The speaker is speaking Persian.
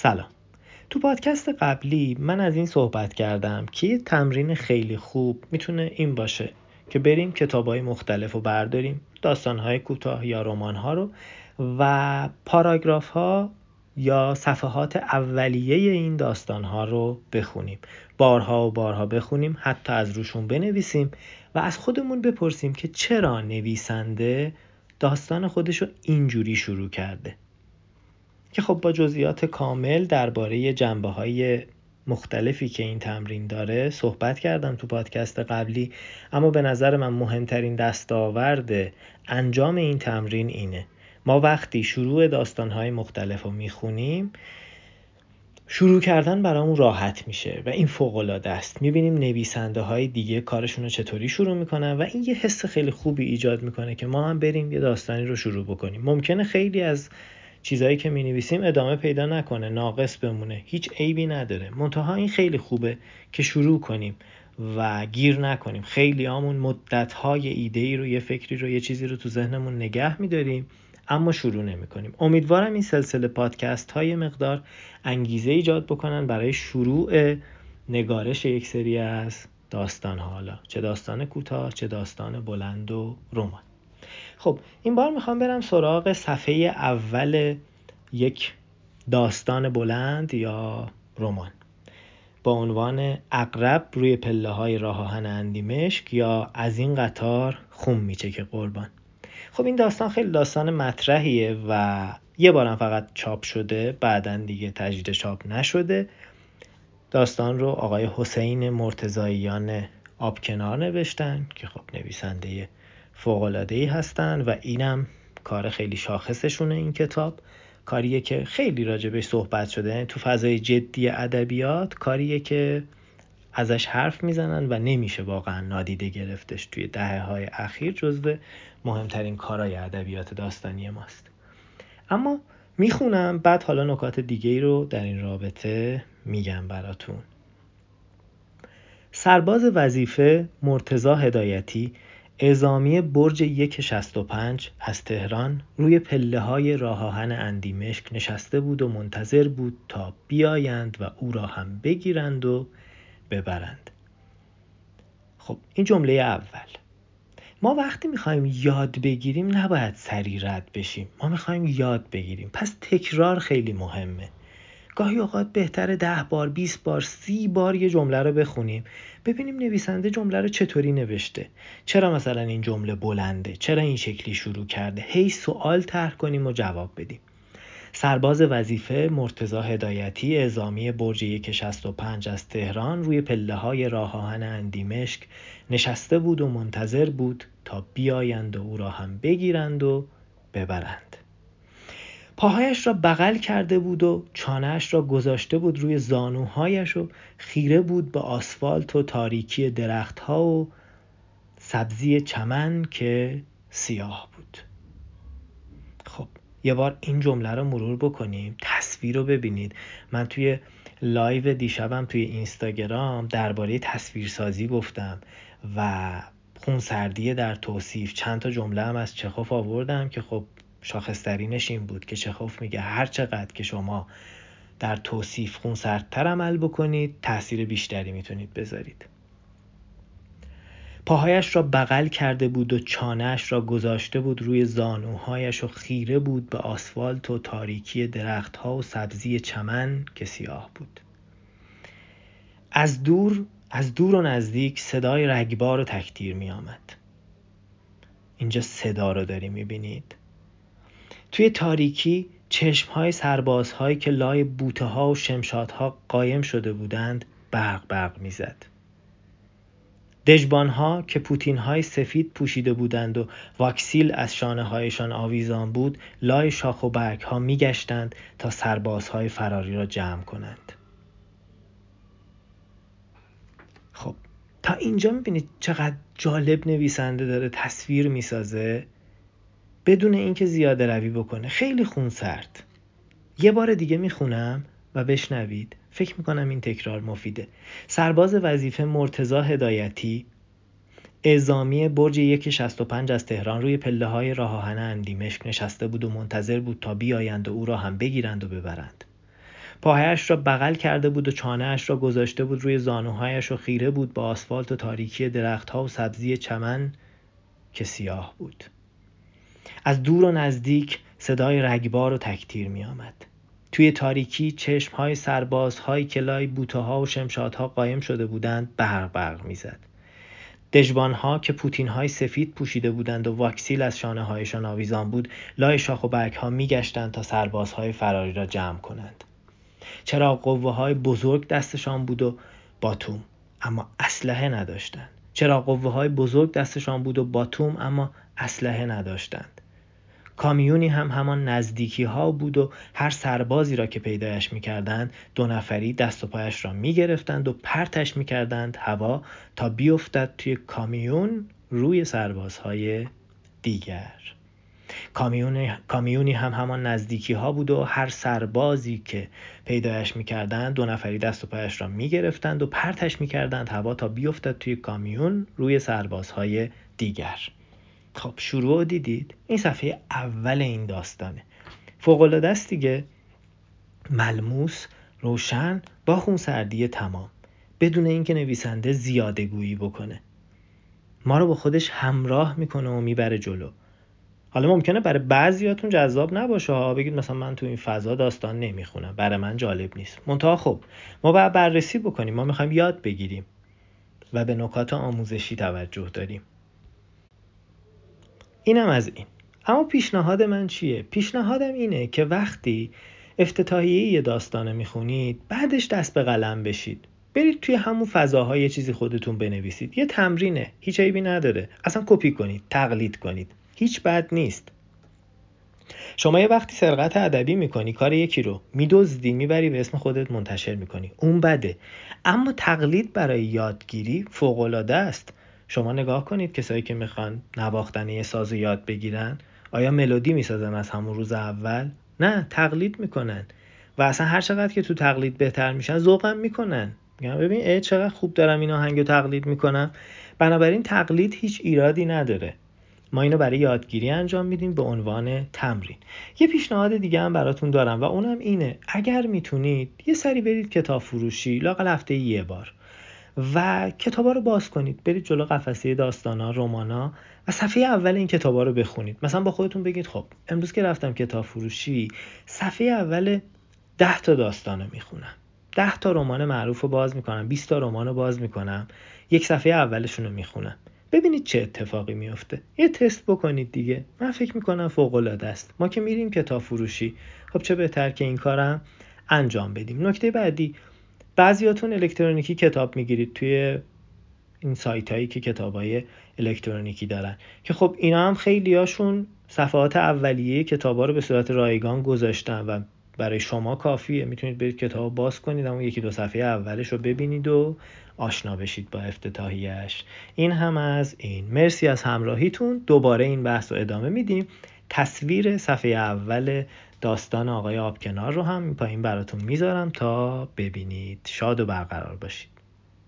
سلام. تو پادکست قبلی من از این صحبت کردم که یه تمرین خیلی خوب می‌تونه این باشه که بریم کتاب های مختلف رو برداریم داستان های کوتاه یا رمان ها رو و پاراگراف ها یا صفحات اولیه این داستان ها رو بخونیم. بارها و بارها بخونیم حتی از روشون بنویسیم و از خودمون بپرسیم که چرا نویسنده داستان خودش رو اینجوری شروع کرده. که خب با جزئیات کامل درباره جنبه مختلفی که این تمرین داره صحبت کردم تو پادکست قبلی اما به نظر من مهمترین دستاورد انجام این تمرین اینه. ما وقتی شروع داستانهای مختلف رو می‌خونیم شروع کردن برامون راحت میشه و این فوق العاده است. می‌بینیم نویسنده های دیگه کارشون رو چطوری شروع می‌کنن و این یه حس خیلی خوبی ایجاد می‌کنه که ما هم بریم یه داستانی رو شروع بکنیم. ممکنه خیلی از چیزهایی که می نویسیم ادامه پیدا نکنه ناقص بمونه. هیچ عیبی نداره. منتها این خیلی خوبه که شروع کنیم و گیر نکنیم. خیلی همون مدت های ایده ای رو یه فکری رو یه چیزی رو تو ذهنمون نگه میداریم اما شروع نمی کنیم امیدوارم این سلسله پادکست های مقدار انگیزه ایجاد بکنن برای شروع نگارش یک سری از داستان حالا چه داستان کوتاه چه داستان بلند و رمان خب این بار می‌خوام برم سراغ صفحه اول یک داستان بلند یا رمان. با عنوان اقرب روی پله های راه آهن اندیمشک یا از این قطار خون میچه که قربان. خب این داستان خیلی داستان مطرحیه و یه بارم فقط چاپ شده بعدا دیگه تجدید چاپ نشده. داستان رو آقای حسین مرتزاییان آبکنار نوشتن که خب نویسنده ای هستن و اینم کار خیلی شاخصشونه این کتاب. کاریه که خیلی راجبش صحبت شده. تو فضای جدی ادبیات کاریه که ازش حرف می‌زنن و نمیشه واقعا نادیده گرفتش توی دهه های اخیر جزو مهمترین کارهای ادبیات داستانی ماست. اما می‌خونم بعد حالا نکات دیگه رو در این رابطه میگم براتون. سرباز وظیفه مرتزا هدایتی اعزامی برج یک شست و پنج از تهران روی پله های راه آهن اندیمشک نشسته بود و منتظر بود تا بیایند و او را هم بگیرند و ببرند. خب این جمله اول. ما وقتی می‌خوایم یاد بگیریم نباید سری رد بشیم. ما می‌خوایم یاد بگیریم. پس تکرار خیلی مهمه. گاهی اوقات بهتره ده بار 20 بار سی بار یه جمله رو بخونیم. ببینیم نویسنده جمله رو چطوری نوشته. چرا مثلا این جمله بلنده؟ چرا این شکلی شروع کرده؟ هی سوال طرح کنیم و جواب بدیم. سرباز وظیفه مرتزا هدایتی اعزامی برج یک پنج از تهران روی پله های راه آهن اندیمشک نشسته بود و منتظر بود تا بیایند و او را هم بگیرند و ببرند. پاهایش را بغل کرده بود و چانهش را گذاشته بود روی زانوهایش و خیره بود به آسفالت و تاریکی درختها و سبزی چمن که سیاه بود. خب یه بار این جمله رو مرور بکنیم تصویر رو ببینید. من توی لایو دیشبم توی اینستاگرام درباره تصویرسازی گفتم و خونسردی در توصیف چند تا جمله هم از چخوف آوردم که خب شاخصترینش این بود که چخوف میگه هر چقدر که شما در توصیف خونسردتر عمل بکنید تاثیر بیشتری می‌تونید بذارید پاهایش را بغل کرده بود و چانهش را گذاشته بود روی زانوهایش و خیره بود به آسفالت و تاریکی درختها و سبزی چمن که سیاه بود از دور از دور و نزدیک صدای رگبار و تکتیر می آمد. اینجا صدا رو داری می بینید. توی تاریکی چشمهای سربازهایی که لای بوته ها و شمشادها قایم شده بودند برق برق می‌زد. دژبانها که پوتین های سفید پوشیده بودند و واکسیل از شانه هایشان آویزان بود لای شاخ و برگ ها می گشتند تا سربازهای فراری را جمع کنند. خب تا اینجا می‌بینید چقدر جالب نویسنده داره تصویر می‌سازه بدون اینکه زیاده روی بکنه. خیلی خونسرد یه بار دیگه می‌خونم و بشنوید. فکر می‌کنم این تکرار مفیده. سرباز وظیفه مرتزا هدایتی اعزامی برج یک پنج از تهران روی پله های راه آهن اندیمشک نشسته بود و منتظر بود تا بیایند و او را هم بگیرند و ببرند. پاهایش را بغل کرده بود و چانهاش را گذاشته بود روی زانوهایش و خیره بود با آسفالت و تاریکی درختها و سبزی چمن که سیاه بود. از دور و نزدیک صدای رگبار و تکتیر می آمد. توی تاریکی چشم های سرباز های کلای بوته ها و شمشادها قایم شده بودند برق برق می‌زد. دژبان ها که پوتین های سفید پوشیده بودند و واکسیل از شانه هایشان آویزان بود لای شاخ و برگ ها میگشتند تا سربازهای فراری را جمع کنند چرا قوه های بزرگ دستشان بود و باتوم اما اسلحه نداشتند چرا قوه های بزرگ دستشان بود و باتوم اما اسلحه نداشتند کامیونی هم همان نزدیکی ها بود و هر سربازی را که پیدایش می کردند دو نفری دست و پایش را می گرفتند و پرتش می کردند هوا تا بیفتد توی کامیون روی سربازهای دیگر. کامیون، کامیونی هم همان نزدیکی ها بود و هر سربازی که پیدایش می‌کردند دو نفری دست و پایش را می‌گرفتند و پرتش می‌کردند هوا تا بیفتد توی کامیون روی سربازهای دیگر. خب شروع دیدید. این صفحه اول این داستانه. فوقالعاده است دیگه. ملموس روشن با خونسردی تمام. بدون اینکه نویسنده زیاده گویی بکنه. ما رو با خودش همراه می‌کنه و می‌بره جلو. حالا ممکنه برای بعضیاتون جذاب نباشه. ها بگید مثلا من تو این فضا داستان نمی‌خونم. برای من جالب نیست. منتها خب ما باید بررسی بکنیم. ما می‌خوایم یاد بگیریم و به نکات آموزشی توجه داریم. اینم از این. اما پیشنهاد من چیه؟ پیشنهادم اینه که وقتی افتتاحیه یه داستانه می‌خونید بعدش دست به قلم بشید. برید توی همون فضاها یه چیزی خودتون بنویسید. یه تمرینه هیچ عیبی نداره. اصلا کپی کنید تقلید کنید. هیچ بد نیست. شما یه وقتی سرقت ادبی می‌کنی کار یکی رو میدزدی می‌بری به اسم خودت منتشر می‌کنی. اون بده. اما تقلید برای یادگیری فوقالعاده است. شما نگاه کنید کسایی که می‌خوان نواختن یه ساز یاد بگیرن آیا ملودی می‌سازن از همون روز اول؟ نه تقلید می‌کنن. و اصلا هر چقدر که تو تقلید بهتر میشن ذوقم می‌کنن. میگن ببین ای چقدر خوب دارم این آهنگو تقلید می‌کنم. بنابراین تقلید هیچ ایرادی نداره. ما اینو برای یادگیری انجام میدیم به عنوان تمرین. یه پیشنهاد دیگه هم براتون دارم و اونم اینه. اگر می‌تونید یه سری برید کتاب فروشی لاقل هفته یه بار. و کتابا رو باز کنید. برید جلو قفسه داستانا رمانا و صفحه اول این کتابا رو بخونید. مثلا با خودتون بگید خب امروز که رفتم کتاب فروشی صفحه اول ده تا داستانو می‌خونم. ده تا رمان معروف رو باز می‌کنم 20 تا رمان رو باز می‌کنم یک صفحه اولشون رو می‌خونم. ببینید چه اتفاقی میفته. یه تست بکنید دیگه. من فکر می‌کنم فوق العاده است. ما که میریم کتاب فروشی خب چه بهتر که این کارم انجام بدیم. نکته بعدی بعضیاتون الکترونیکی کتاب می‌گیرید توی این سایت هایی که کتاب های الکترونیکی دارن. که خب اینا هم خیلی هاشون صفحات اولیه کتاب ها رو به صورت رایگان گذاشتن و برای شما کافیه. می‌تونید برید کتاب باز کنید اما یکی دو صفحه اولش رو ببینید و آشنا بشید با افتتاحیش این هم از این. مرسی از همراهیتون. دوباره این بحث رو ادامه میدیم. تصویر صفحه اول داستان آقای آبکنار رو هم پایین براتون می‌ذارم تا ببینید. شاد و برقرار باشید.